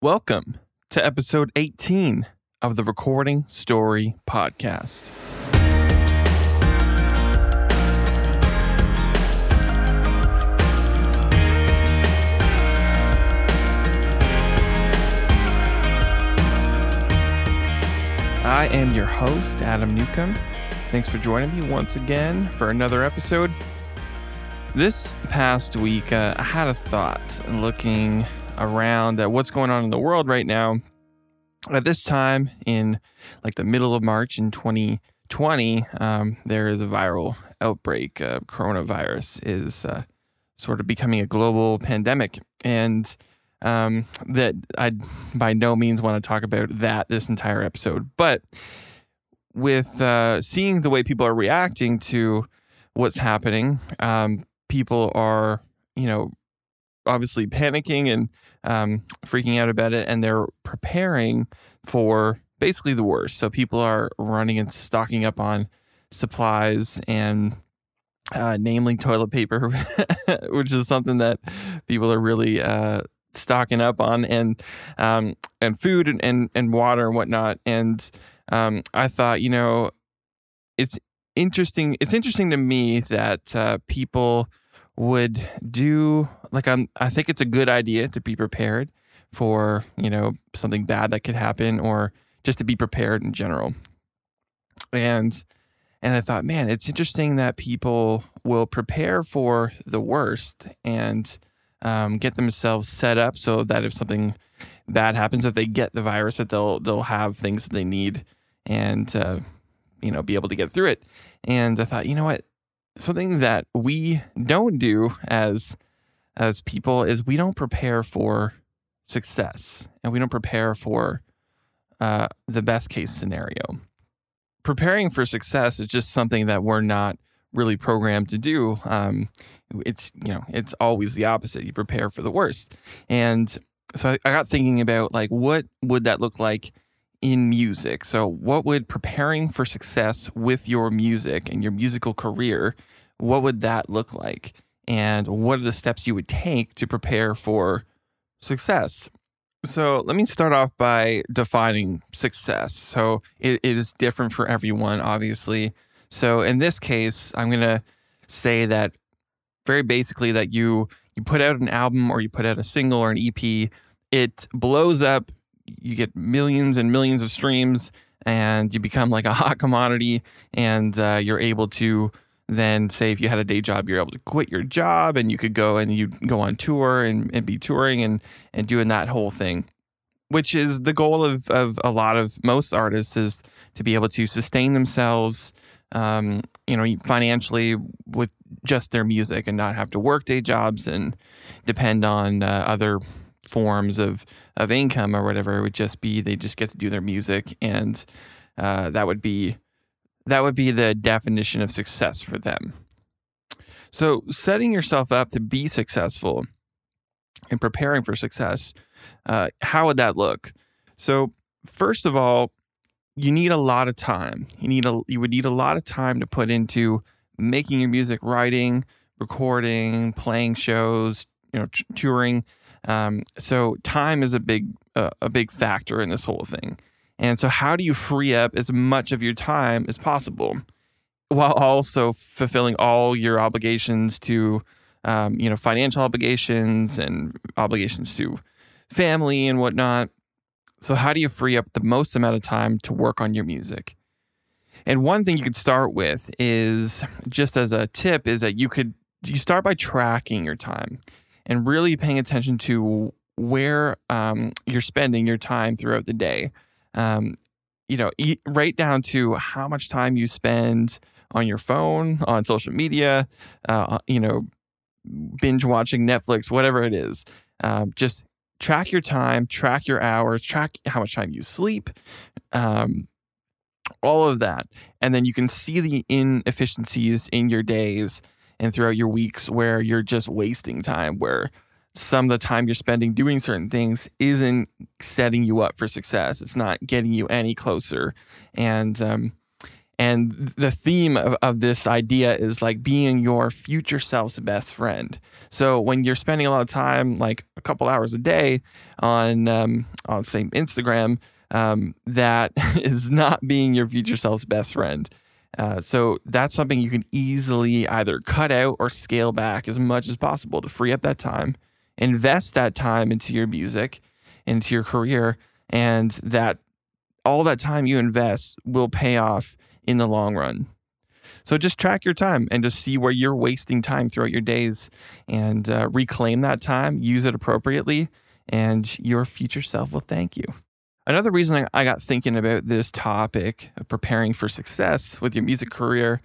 Welcome to episode 18 of the Recording Story Podcast. I am your host, Adam Newcomb. Thanks for joining me once again for another episode. This past week, uh, I had a thought looking around at what's going on in the world right now. At this time, in like the middle of March in 2020, um, there is a viral outbreak. Uh, coronavirus is uh, sort of becoming a global pandemic. And um, that I by no means want to talk about that this entire episode, but with uh, seeing the way people are reacting to what's happening, um, people are you know obviously panicking and um, freaking out about it, and they're preparing for basically the worst. So people are running and stocking up on supplies and uh, namely toilet paper, which is something that people are really uh, stocking up on and um, and food and, and, and water and whatnot. And um, I thought, you know, it's interesting. It's interesting to me that uh, people would do like I'm. I think it's a good idea to be prepared for you know something bad that could happen or just to be prepared in general. And and I thought, man, it's interesting that people will prepare for the worst and um, get themselves set up so that if something bad happens, that they get the virus, that they'll they'll have things that they need and uh, you know be able to get through it. And I thought, you know what, something that we don't do as as people is we don't prepare for success and we don't prepare for uh, the best case scenario. Preparing for success is just something that we're not really programmed to do. Um, it's you know it's always the opposite. You prepare for the worst, and so I, I got thinking about like what would that look like in music. So what would preparing for success with your music and your musical career, what would that look like? And what are the steps you would take to prepare for success? So let me start off by defining success. So it, it is different for everyone, obviously. So in this case, I'm going to say that very basically that you you put out an album or you put out a single or an EP, it blows up, you get millions and millions of streams and you become like a hot commodity and uh, you're able to then say if you had a day job you're able to quit your job and you could go and you go on tour and, and be touring and and doing that whole thing which is the goal of, of a lot of most artists is to be able to sustain themselves um, you know, financially with just their music and not have to work day jobs and depend on uh, other forms of of income or whatever. It would just be they just get to do their music, and uh, that would be that would be the definition of success for them. So, setting yourself up to be successful and preparing for success, uh, how would that look? So, first of all, you need a lot of time. You need a you would need a lot of time to put into making your music, writing, recording, playing shows, you know, t- touring. Um, so time is a big uh, a big factor in this whole thing. And so, how do you free up as much of your time as possible, while also fulfilling all your obligations to, um, you know, financial obligations and obligations to family and whatnot. So, how do you free up the most amount of time to work on your music? And one thing you could start with is just as a tip is that you could you start by tracking your time and really paying attention to where um, you're spending your time throughout the day. Um, you know, right down to how much time you spend on your phone, on social media, uh, you know, binge watching Netflix, whatever it is. Um, just track your time, track your hours, track how much time you sleep, um, all of that. And then you can see the inefficiencies in your days and throughout your weeks where you're just wasting time, where some of the time you're spending doing certain things isn't setting you up for success. It's not getting you any closer. And, um, And the theme of, of this idea is like being your future self's best friend. So when you're spending a lot of time, like a couple hours a day on, um, on say Instagram, um, that is not being your future self's best friend. Uh, so that's something you can easily either cut out or scale back as much as possible to free up that time, invest that time into your music, into your career, and that all that time you invest will pay off in the long run. So just track your time and just see where you're wasting time throughout your days and uh, reclaim that time, use it appropriately, and your future self will thank you. Another reason I got thinking about this topic of preparing for success with your music career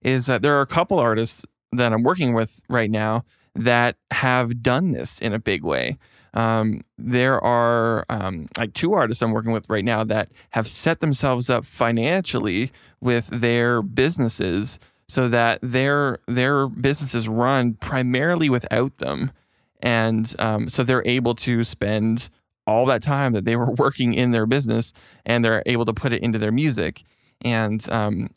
is that there are a couple artists that I'm working with right now that have done this in a big way. Um, there are um, like two artists I'm working with right now that have set themselves up financially with their businesses so that their their businesses run primarily without them, and um, so they're able to spend all that time that they were working in their business and they're able to put it into their music and um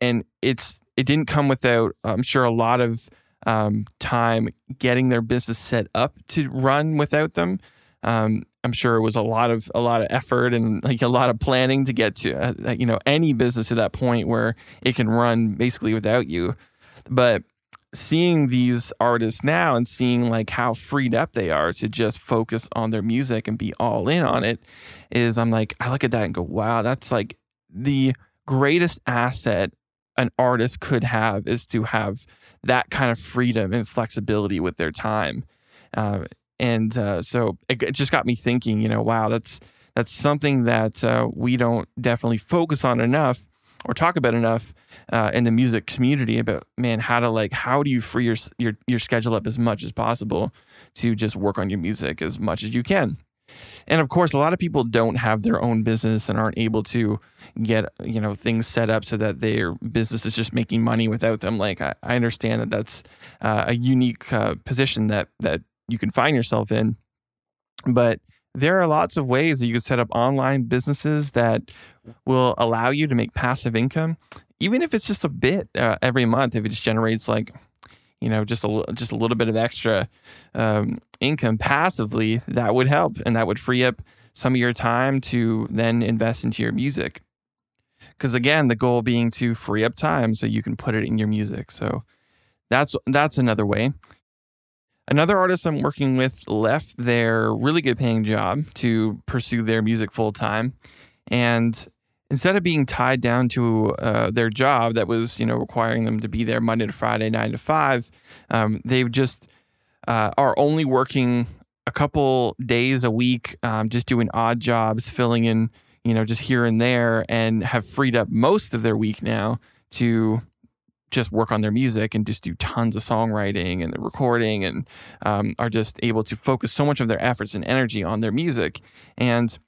and it's it didn't come without i'm sure a lot of um, time getting their business set up to run without them. Um, i'm sure it was a lot of a lot of effort and like a lot of planning to get to uh, you know any business to that point where it can run basically without you. But seeing these artists now and seeing like how freed up they are to just focus on their music and be all in on it is I'm like I look at that and go wow that's like the greatest asset an artist could have is to have that kind of freedom and flexibility with their time. Uh, and uh, so it, it, just got me thinking you know wow that's that's something that uh, we don't definitely focus on enough or talk about enough uh, in the music community about man how to like how do you free your, your your schedule up as much as possible to just work on your music as much as you can and of course a lot of people don't have their own business and aren't able to get you know things set up so that their business is just making money without them like i, I understand that that's uh, a unique uh, position that that you can find yourself in but there are lots of ways that you can set up online businesses that will allow you to make passive income, even if it's just a bit uh, every month. If it just generates like, you know, just a just a little bit of extra um, income passively, that would help, and that would free up some of your time to then invest into your music. Because again, the goal being to free up time so you can put it in your music. So that's that's another way. Another artist I'm working with left their really good paying job to pursue their music full time. And instead of being tied down to uh, their job that was, you know, requiring them to be there Monday to Friday, nine to five, um, they've just uh, are only working a couple days a week, um, just doing odd jobs, filling in, you know, just here and there, and have freed up most of their week now to just work on their music and just do tons of songwriting and recording and um, are just able to focus so much of their efforts and energy on their music. And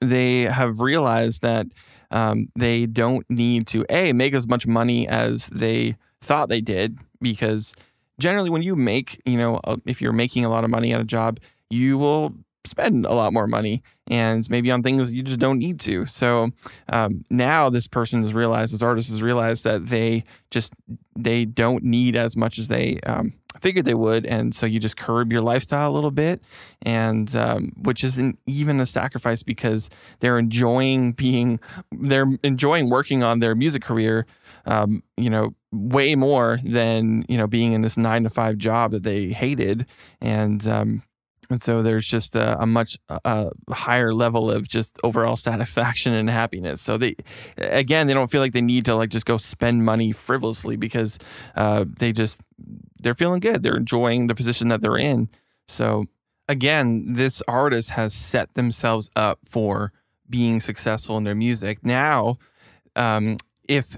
they have realized that um, they don't need to, A, make as much money as they thought they did because generally when you make, you know, if you're making a lot of money at a job, you will spend a lot more money and maybe on things you just don't need to. So um, now this person has realized, this artist has realized that they just they don't need as much as they um, figured they would, and so you just curb your lifestyle a little bit, and um, which isn't even a sacrifice because they're enjoying being they're enjoying working on their music career. Um, you know, way more than you know being in this nine to five job that they hated, and um, and so there's just a, a much uh, higher level of just overall satisfaction and happiness. So they, again, they don't feel like they need to like just go spend money frivolously because uh, they just they're feeling good. They're enjoying the position that they're in. So again, this artist has set themselves up for being successful in their music. Now, um, if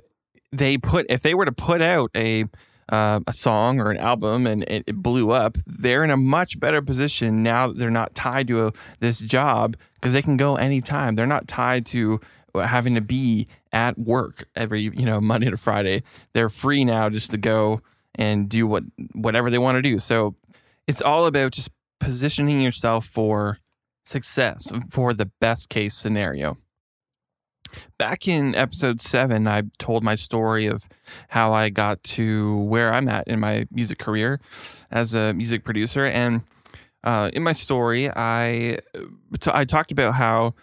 they put if they were to put out a uh, a song or an album and it, it, blew up, they're in a much better position now that they're not tied to a, this job because they can go anytime. They're not tied to having to be at work every you know Monday to Friday. They're free now just to go and do what whatever they want to do. So it's all about just positioning yourself for success, for the best case scenario. Back in episode seven, I told my story of how I got to where I'm at in my music career as a music producer. And uh, in my story, I, t- I talked about how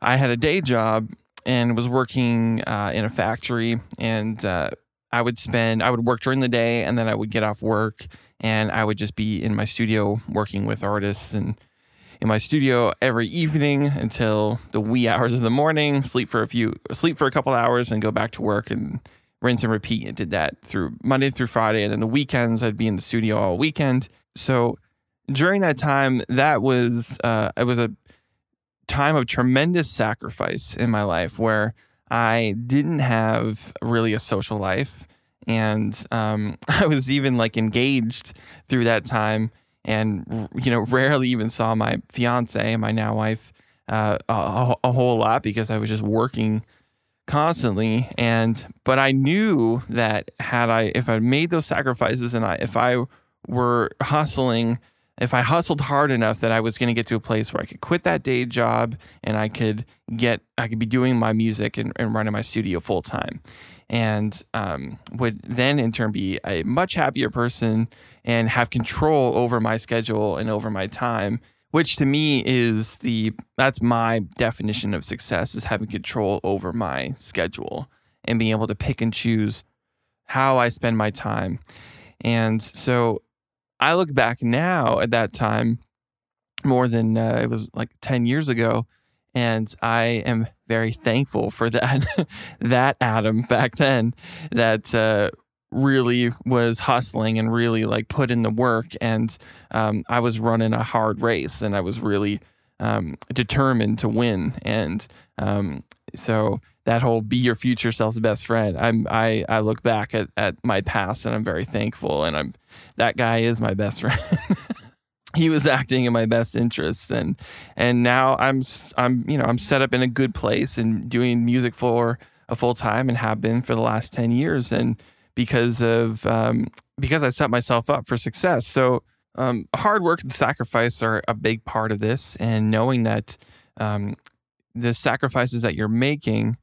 I had a day job and was working uh, in a factory. And uh, I would spend, I would work during the day and then I would get off work and I would just be in my studio working with artists and in my studio every evening until the wee hours of the morning, sleep for a few sleep for a couple hours and go back to work and rinse and repeat. And did that through Monday through Friday. And then the weekends I'd be in the studio all weekend. So during that time, that was uh, it was a time of tremendous sacrifice in my life where I didn't have really a social life. And um, I was even like engaged through that time and you know rarely even saw my fiance and my now wife uh, a, a, whole lot because i was just working constantly. And but i knew that had i if i made those sacrifices and i if i were hustling if i hustled hard enough that i was going to get to a place where i could quit that day job and i could get i could be doing my music and, and running my studio full time and um, would then in turn be a much happier person and have control over my schedule and over my time which to me is the that's my definition of success is having control over my schedule and being able to pick and choose how I spend my time. And so I look back now at that time more than uh, it was like 10 years ago and I am very thankful for that that Adam back then that uh, really was hustling and really like put in the work and um, I was running a hard race and I was really um, determined to win and um, so that whole be your future self's best friend. I'm I I look back at, at my past and I'm very thankful and I'm that guy is my best friend. He was acting in my best interest and and now I'm I'm you know I'm set up in a good place and doing music for a full time and have been for the last 10 years and because of um, because I set myself up for success. So um, hard work and sacrifice are a big part of this and knowing that um, the sacrifices that you're making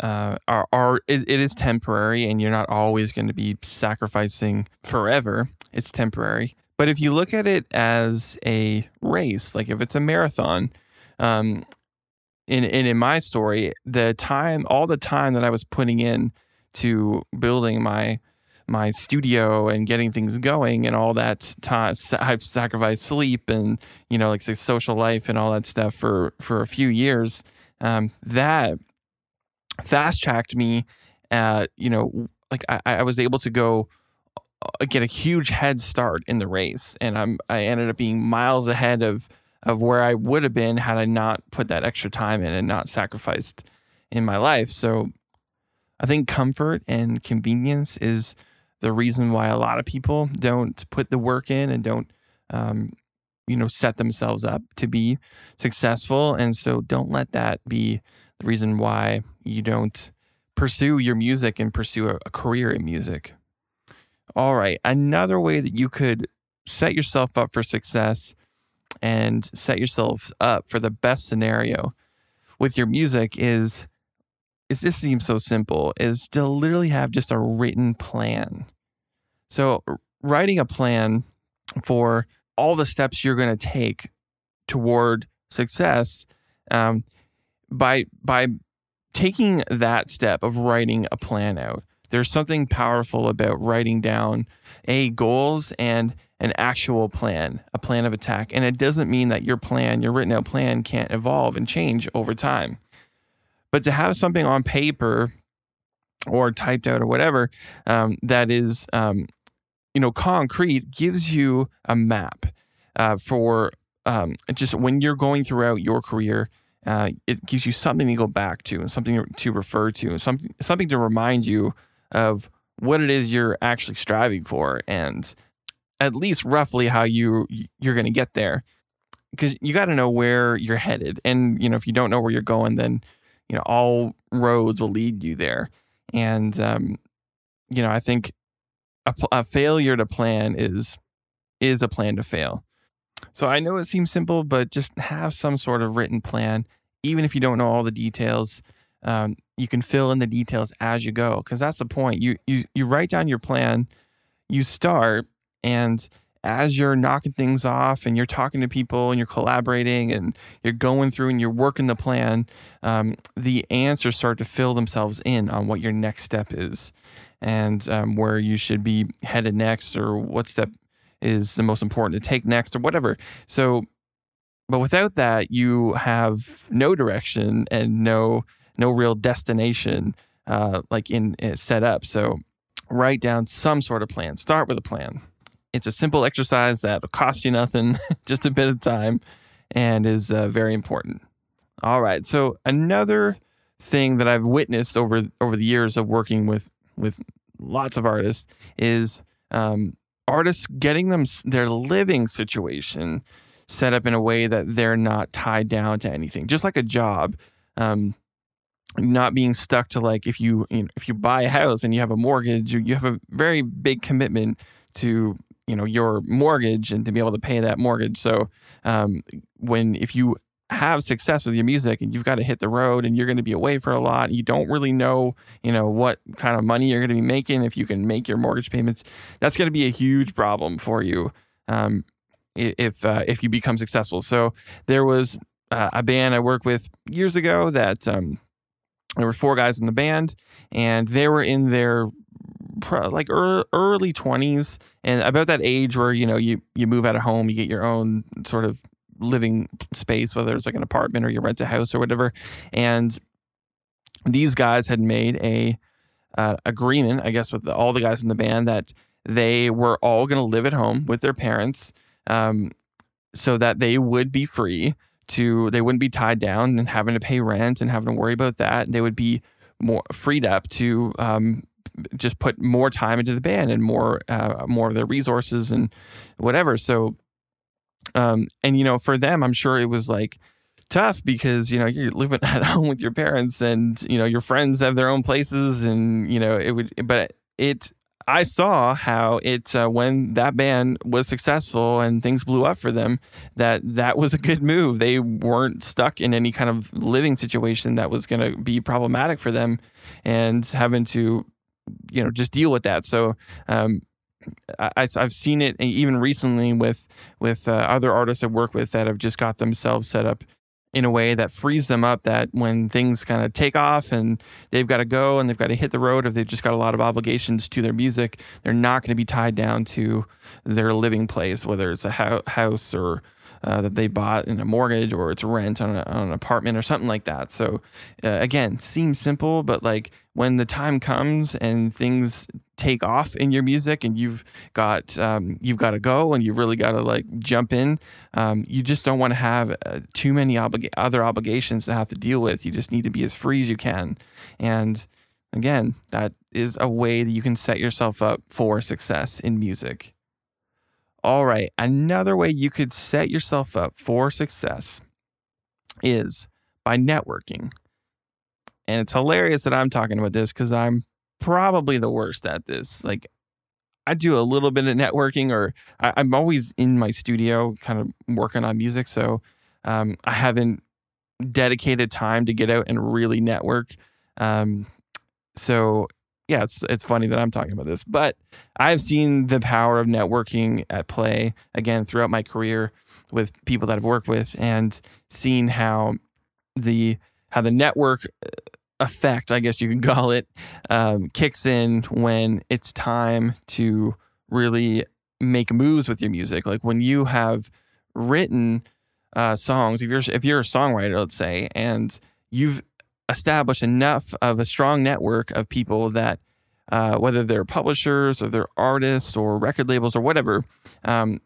uh, are are it, it is temporary and you're not always going to be sacrificing forever. It's temporary. But if you look at it as a race, like if it's a marathon, um, in, in in my story, the time, all the time that I was putting in to building my my studio and getting things going and all that time I've sacrificed sleep and you know like social life and all that stuff for for a few years um, that fast tracked me uh, you know like I, I was able to go uh, get a huge head start in the race, and I'm I ended up being miles ahead of of where I would have been had I not put that extra time in and not sacrificed in my life. So I think comfort and convenience is the reason why a lot of people don't put the work in and don't um, you know set themselves up to be successful and so don't let that be the reason why you don't pursue your music and pursue a, a career in music all right. Another way that you could set yourself up for success and set yourself up for the best scenario with your music is is this seems so simple is to literally have just a written plan. So writing a plan for all the steps you're going to take toward success um, by by taking that step of writing a plan out there's something powerful about writing down a goals and an actual plan, a plan of attack. And it doesn't mean that your plan, your written out plan, can't evolve and change over time. But to have something on paper or typed out or whatever um, that is, um, you know, concrete gives you a map uh, for um, just when you're going throughout your career. Uh, it gives you something to go back to and something to refer to and something something to remind you of what it is you're actually striving for and at least roughly how you you're going to get there. Because you got to know where you're headed and you know if you don't know where you're going then you know all roads will lead you there. And um, you know i think a, a failure to plan is is a plan to fail so i know it seems simple but just have some sort of written plan even if you don't know all the details um, you can fill in the details as you go because that's the point. You you you write down your plan, you start, and as you're knocking things off and you're talking to people and you're collaborating and you're going through and you're working the plan, um, the answers start to fill themselves in on what your next step is and um, where you should be headed next or what step is the most important to take next or whatever. So, but without that, you have no direction and no no real destination uh, like in, uh, set up. So, write down some sort of plan. Start with a plan. It's a simple exercise that'll cost you nothing, just a bit of time, and is uh, very important. All right. So another thing that I've witnessed over over the years of working with with lots of artists is um, artists getting them their living situation set up in a way that they're not tied down to anything, just like a job. Um, not being stuck to like if you, you know, if you buy a house and you have a mortgage, you, you have a very big commitment to you know your mortgage and to be able to pay that mortgage. So um, when if you have success with your music and you've got to hit the road and you're going to be away for a lot you don't really know you know what kind of money you're going to be making if you can make your mortgage payments that's going to be a huge problem for you um, if uh, if you become successful. So there was uh, a band i worked with years ago that um, there were four guys in the band and they were in their like early 20s and about that age where you know you you move out of home you get your own sort of living space whether it's like an apartment or you rent a house or whatever and these guys had made a uh, agreement i guess with the, all the guys in the band that they were all going to live at home with their parents um, so that they would be free to they wouldn't be tied down and having to pay rent and having to worry about that And they would be more freed up to um, just put more time into the band and more uh, more of their resources and whatever. So, um, and you know, for them, I'm sure it was like tough because you know you're living at home with your parents and you know your friends have their own places and you know it would, but it. I saw how it uh, when that band was successful and things blew up for them that that was a good move. They weren't stuck in any kind of living situation that was going to be problematic for them and having to you know just deal with that. So um, I, have seen it even recently with with uh, other artists I work with that have just got themselves set up in a way that frees them up that when things kind of take off and they've got to go and they've got to hit the road if they've just got a lot of obligations to their music they're not going to be tied down to their living place whether it's a ho- house or uh, that they bought in a mortgage or it's rent on, a, on an apartment or something like that. So uh, again, seems simple, but like when the time comes and things take off in your music and you've got um, you've got to go and you really got to like jump in, um, you just don't want to have uh, too many obliga- other obligations to have to deal with. You just need to be as free as you can, and again, that is a way that you can set yourself up for success in music. All right. Another way you could set yourself up for success is by networking. And it's hilarious that I'm talking about this because I'm probably the worst at this. Like, I do a little bit of networking, or I, am always in my studio kind of working on music. So um, I haven't dedicated time to get out and really network. Um, so yeah, it's it's funny that I'm talking about this, but I've seen the power of networking at play again throughout my career with people that I've worked with, and seen how the how the network uh, effect, I guess you can call it, um, kicks in when it's time to really make moves with your music. Like when you have written uh, songs, if you're if you're a songwriter, let's say, and you've established enough of a strong network of people that, uh, whether they're publishers or they're artists or record labels or whatever, um,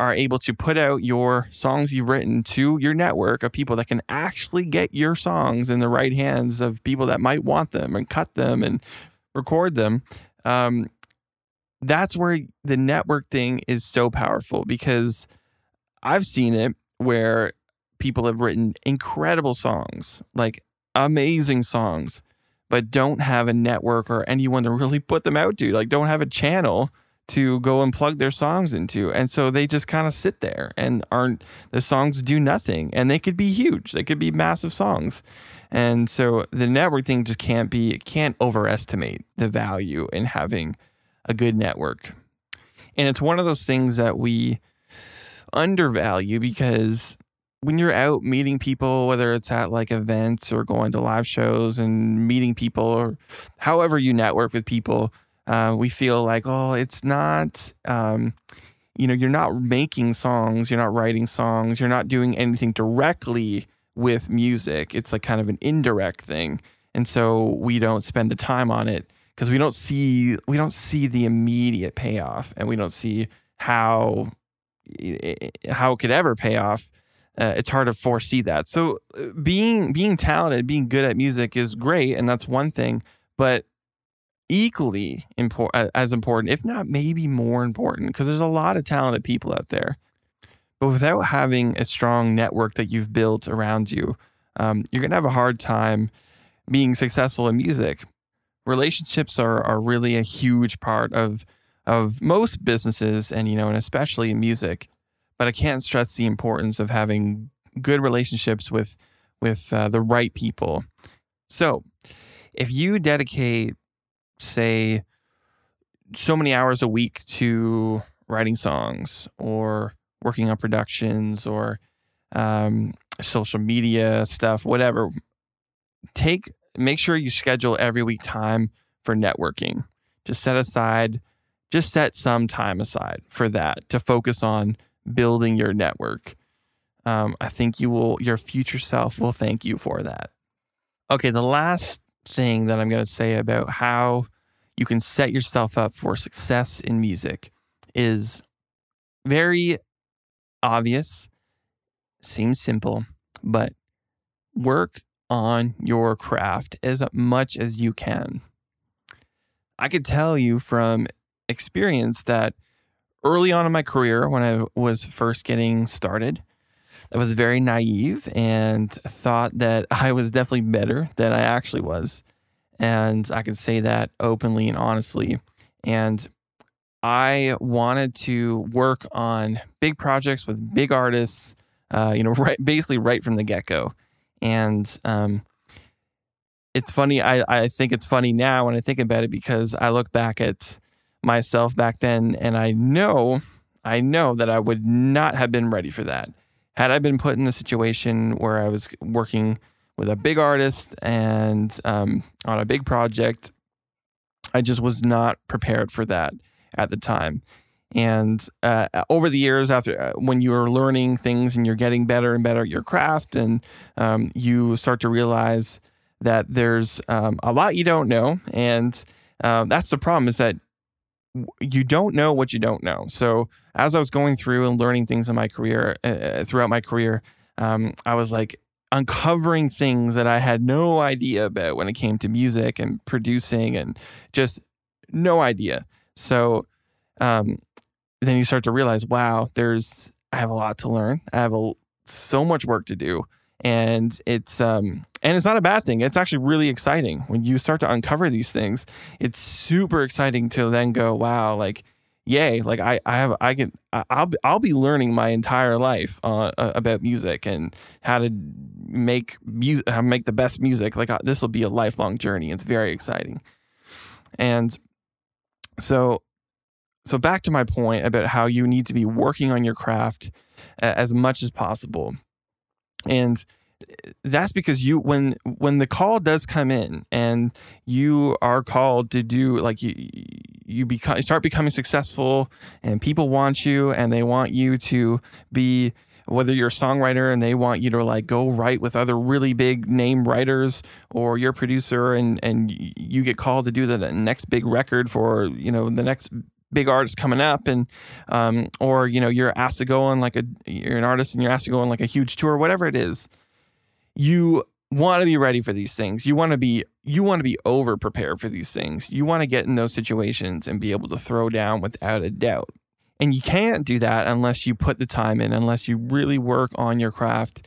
are able to put out your songs you've written to your network of people that can actually get your songs in the right hands of people that might want them and cut them and record them. Um, that's where the network thing is so powerful because I've seen it where people have written incredible songs, like amazing songs, but don't have a network or anyone to really put them out to. Like, don't have a channel to go and plug their songs into. And so they just kind of sit there and aren't, the songs do nothing. And they could be huge, they could be massive songs. And so the network thing just can't be, it can't overestimate the value in having a good network. And it's one of those things that we undervalue because when you're out meeting people, whether it's at like events or going to live shows and meeting people or however you network with people, uh, we feel like, oh, it's not, um, you know, you're not making songs, you're not writing songs, you're not doing anything directly with music. It's like kind of an indirect thing. And so we don't spend the time on it because we don't see we don't see the immediate payoff and we don't see how how it could ever pay off uh, it's hard to foresee that. So uh, being being talented, being good at music is great, and that's one thing. But equally important, as important, if not maybe more important, because there's a lot of talented people out there. But without having a strong network that you've built around you, um, you're gonna have a hard time being successful in music. Relationships are are really a huge part of of most businesses, and you know, and especially in music but I can't stress the importance of having good relationships with with uh, the right people. So, if you dedicate, say, so many hours a week to writing songs or working on productions or um, social media stuff, whatever, take make sure you schedule every week time for networking. Just set aside, just set some time aside for that to focus on building your network. Um, I think you will, your future self will thank you for that. Okay, the last thing that I'm going to say about how you can set yourself up for success in music is very obvious, seems simple, but work on your craft as much as you can. I could tell you from experience that early on in my career when I was first getting started. I was very naive and thought that I was definitely better than I actually was. And I can say that openly and honestly. And I wanted to work on big projects with big artists, uh, you know, right, basically right from the get go. And um, it's funny. I, I think it's funny now when I think about it because I look back at myself back then, and I know, I know that I would not have been ready for that. Had I been put in a situation where I was working with a big artist and um, on a big project, I just was not prepared for that at the time. And uh, over the years, after uh, when you're learning things and you're getting better and better at your craft, and um, you start to realize that there's um, a lot you don't know, and uh, that's the problem is that you don't know what you don't know. So as I was going through and learning things in my career, uh, uh, throughout my career, um, I was like uncovering things that I had no idea about when it came to music and producing, and just no idea. So um, then you start to realize, wow, there's I have a lot to learn. I have a, so much work to do, and it's um, and it's not a bad thing. It's actually really exciting when you start to uncover these things. It's super exciting to then go, wow, like, yay, like I, I have, I can, I'll, I'll be learning my entire life uh, about music and how to make music, how to make the best music. Like uh, this will be a lifelong journey. It's very exciting. And so, so back to my point about how you need to be working on your craft as much as possible. And eh, that's because you when when the call does come in and you are called to do like you you become start becoming successful and people want you and they want you to be whether you're a songwriter and they want you to like go write with other really big name writers or you're a producer and and you get called to do the next big record for you know the next big artist coming up and um, or you know you're asked to go on like a you're an artist and you're asked to go on like a huge tour whatever it is you want to be ready for these things. You want to be you want to be over prepared for these things. You want to get in those situations and be able to throw down without a doubt. And you can't do that unless you put the time in, unless you really work on your craft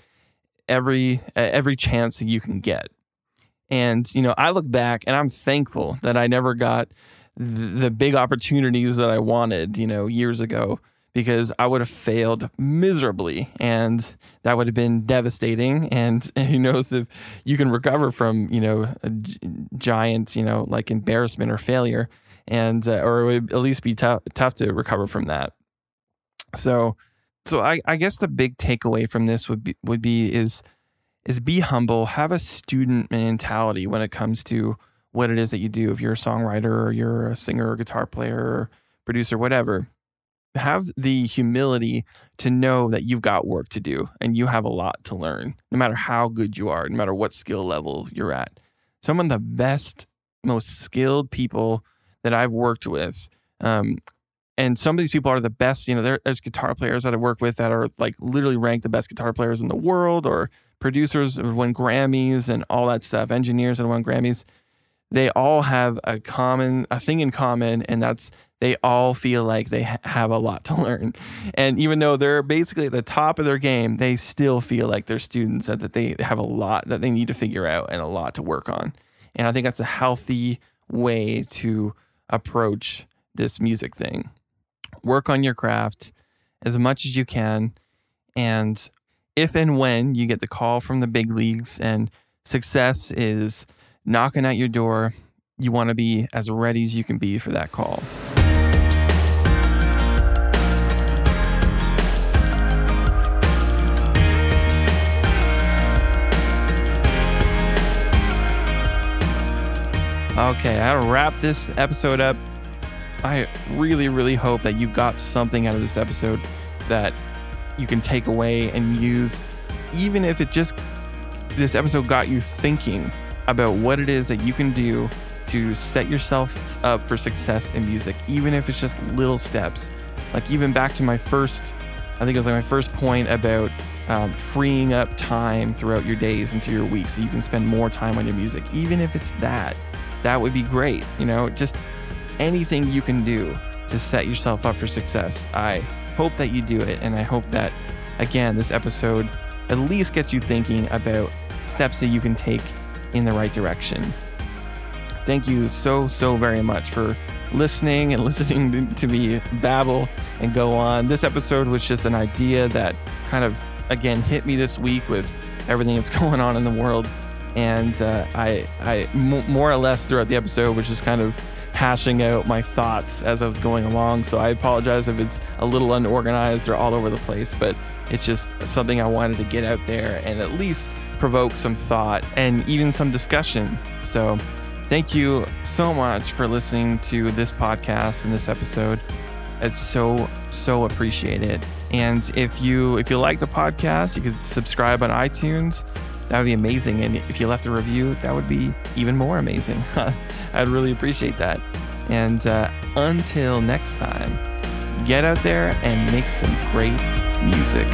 every every chance that you can get. And you know, I look back and I'm thankful that I never got the big opportunities that I wanted, you know, years ago because I would have failed miserably and that would have been devastating. And, who knows if you can recover from, you know, a giant, you know, like embarrassment or failure and, uh, or it would at least be tough, tough to recover from that. So, so I, I guess the big takeaway from this would be, would be is, is be humble, have a student mentality when it comes to what it is that you do. If you're a songwriter or you're a singer or guitar player or producer, whatever, have the humility to know that you've got work to do and you have a lot to learn, no matter how good you are, no matter what skill level you're at. Some of the best, most skilled people that I've worked with, um, and some of these people are the best. You know, there's guitar players that I work with that are like literally ranked the best guitar players in the world, or producers that win Grammys and all that stuff, engineers that won Grammys. They all have a common, a thing in common, and that's they all feel like they ha- have a lot to learn. And even though they're basically at the top of their game, they still feel like they're students and that they have a lot that they need to figure out and a lot to work on. And I think that's a healthy way to approach this music thing. Work on your craft as much as you can. And if and when you get the call from the big leagues and success is knocking at your door, you want to be as ready as you can be for that call. Okay, I'll wrap this episode up. I really, really hope that you got something out of this episode that you can take away and use, even if it just, this episode got you thinking about what it is that you can do to set yourself up for success in music, even if it's just little steps. Like, even back to my first, I think it was like my first point about um, freeing up time throughout your days into your week so you can spend more time on your music, even if it's that that would be great. You know, just anything you can do to set yourself up for success. I hope that you do it. And I hope that, again, this episode at least gets you thinking about steps that you can take in the right direction. Thank you so, so very much for listening and listening to me babble and go on. This episode was just an idea that kind of, again, hit me this week with everything that's going on in the world and uh, I, I m- more or less throughout the episode was just kind of hashing out my thoughts as I was going along. So I apologize if it's a little unorganized or all over the place, but it's just something I wanted to get out there and at least provoke some thought and even some discussion. So thank you so much for listening to this podcast and this episode. It's so so appreciated. And if you if you like the podcast, you could subscribe on iTunes that would be amazing. And if you left a review, that would be even more amazing. I'd really appreciate that. And uh, until next time, get out there and make some great music.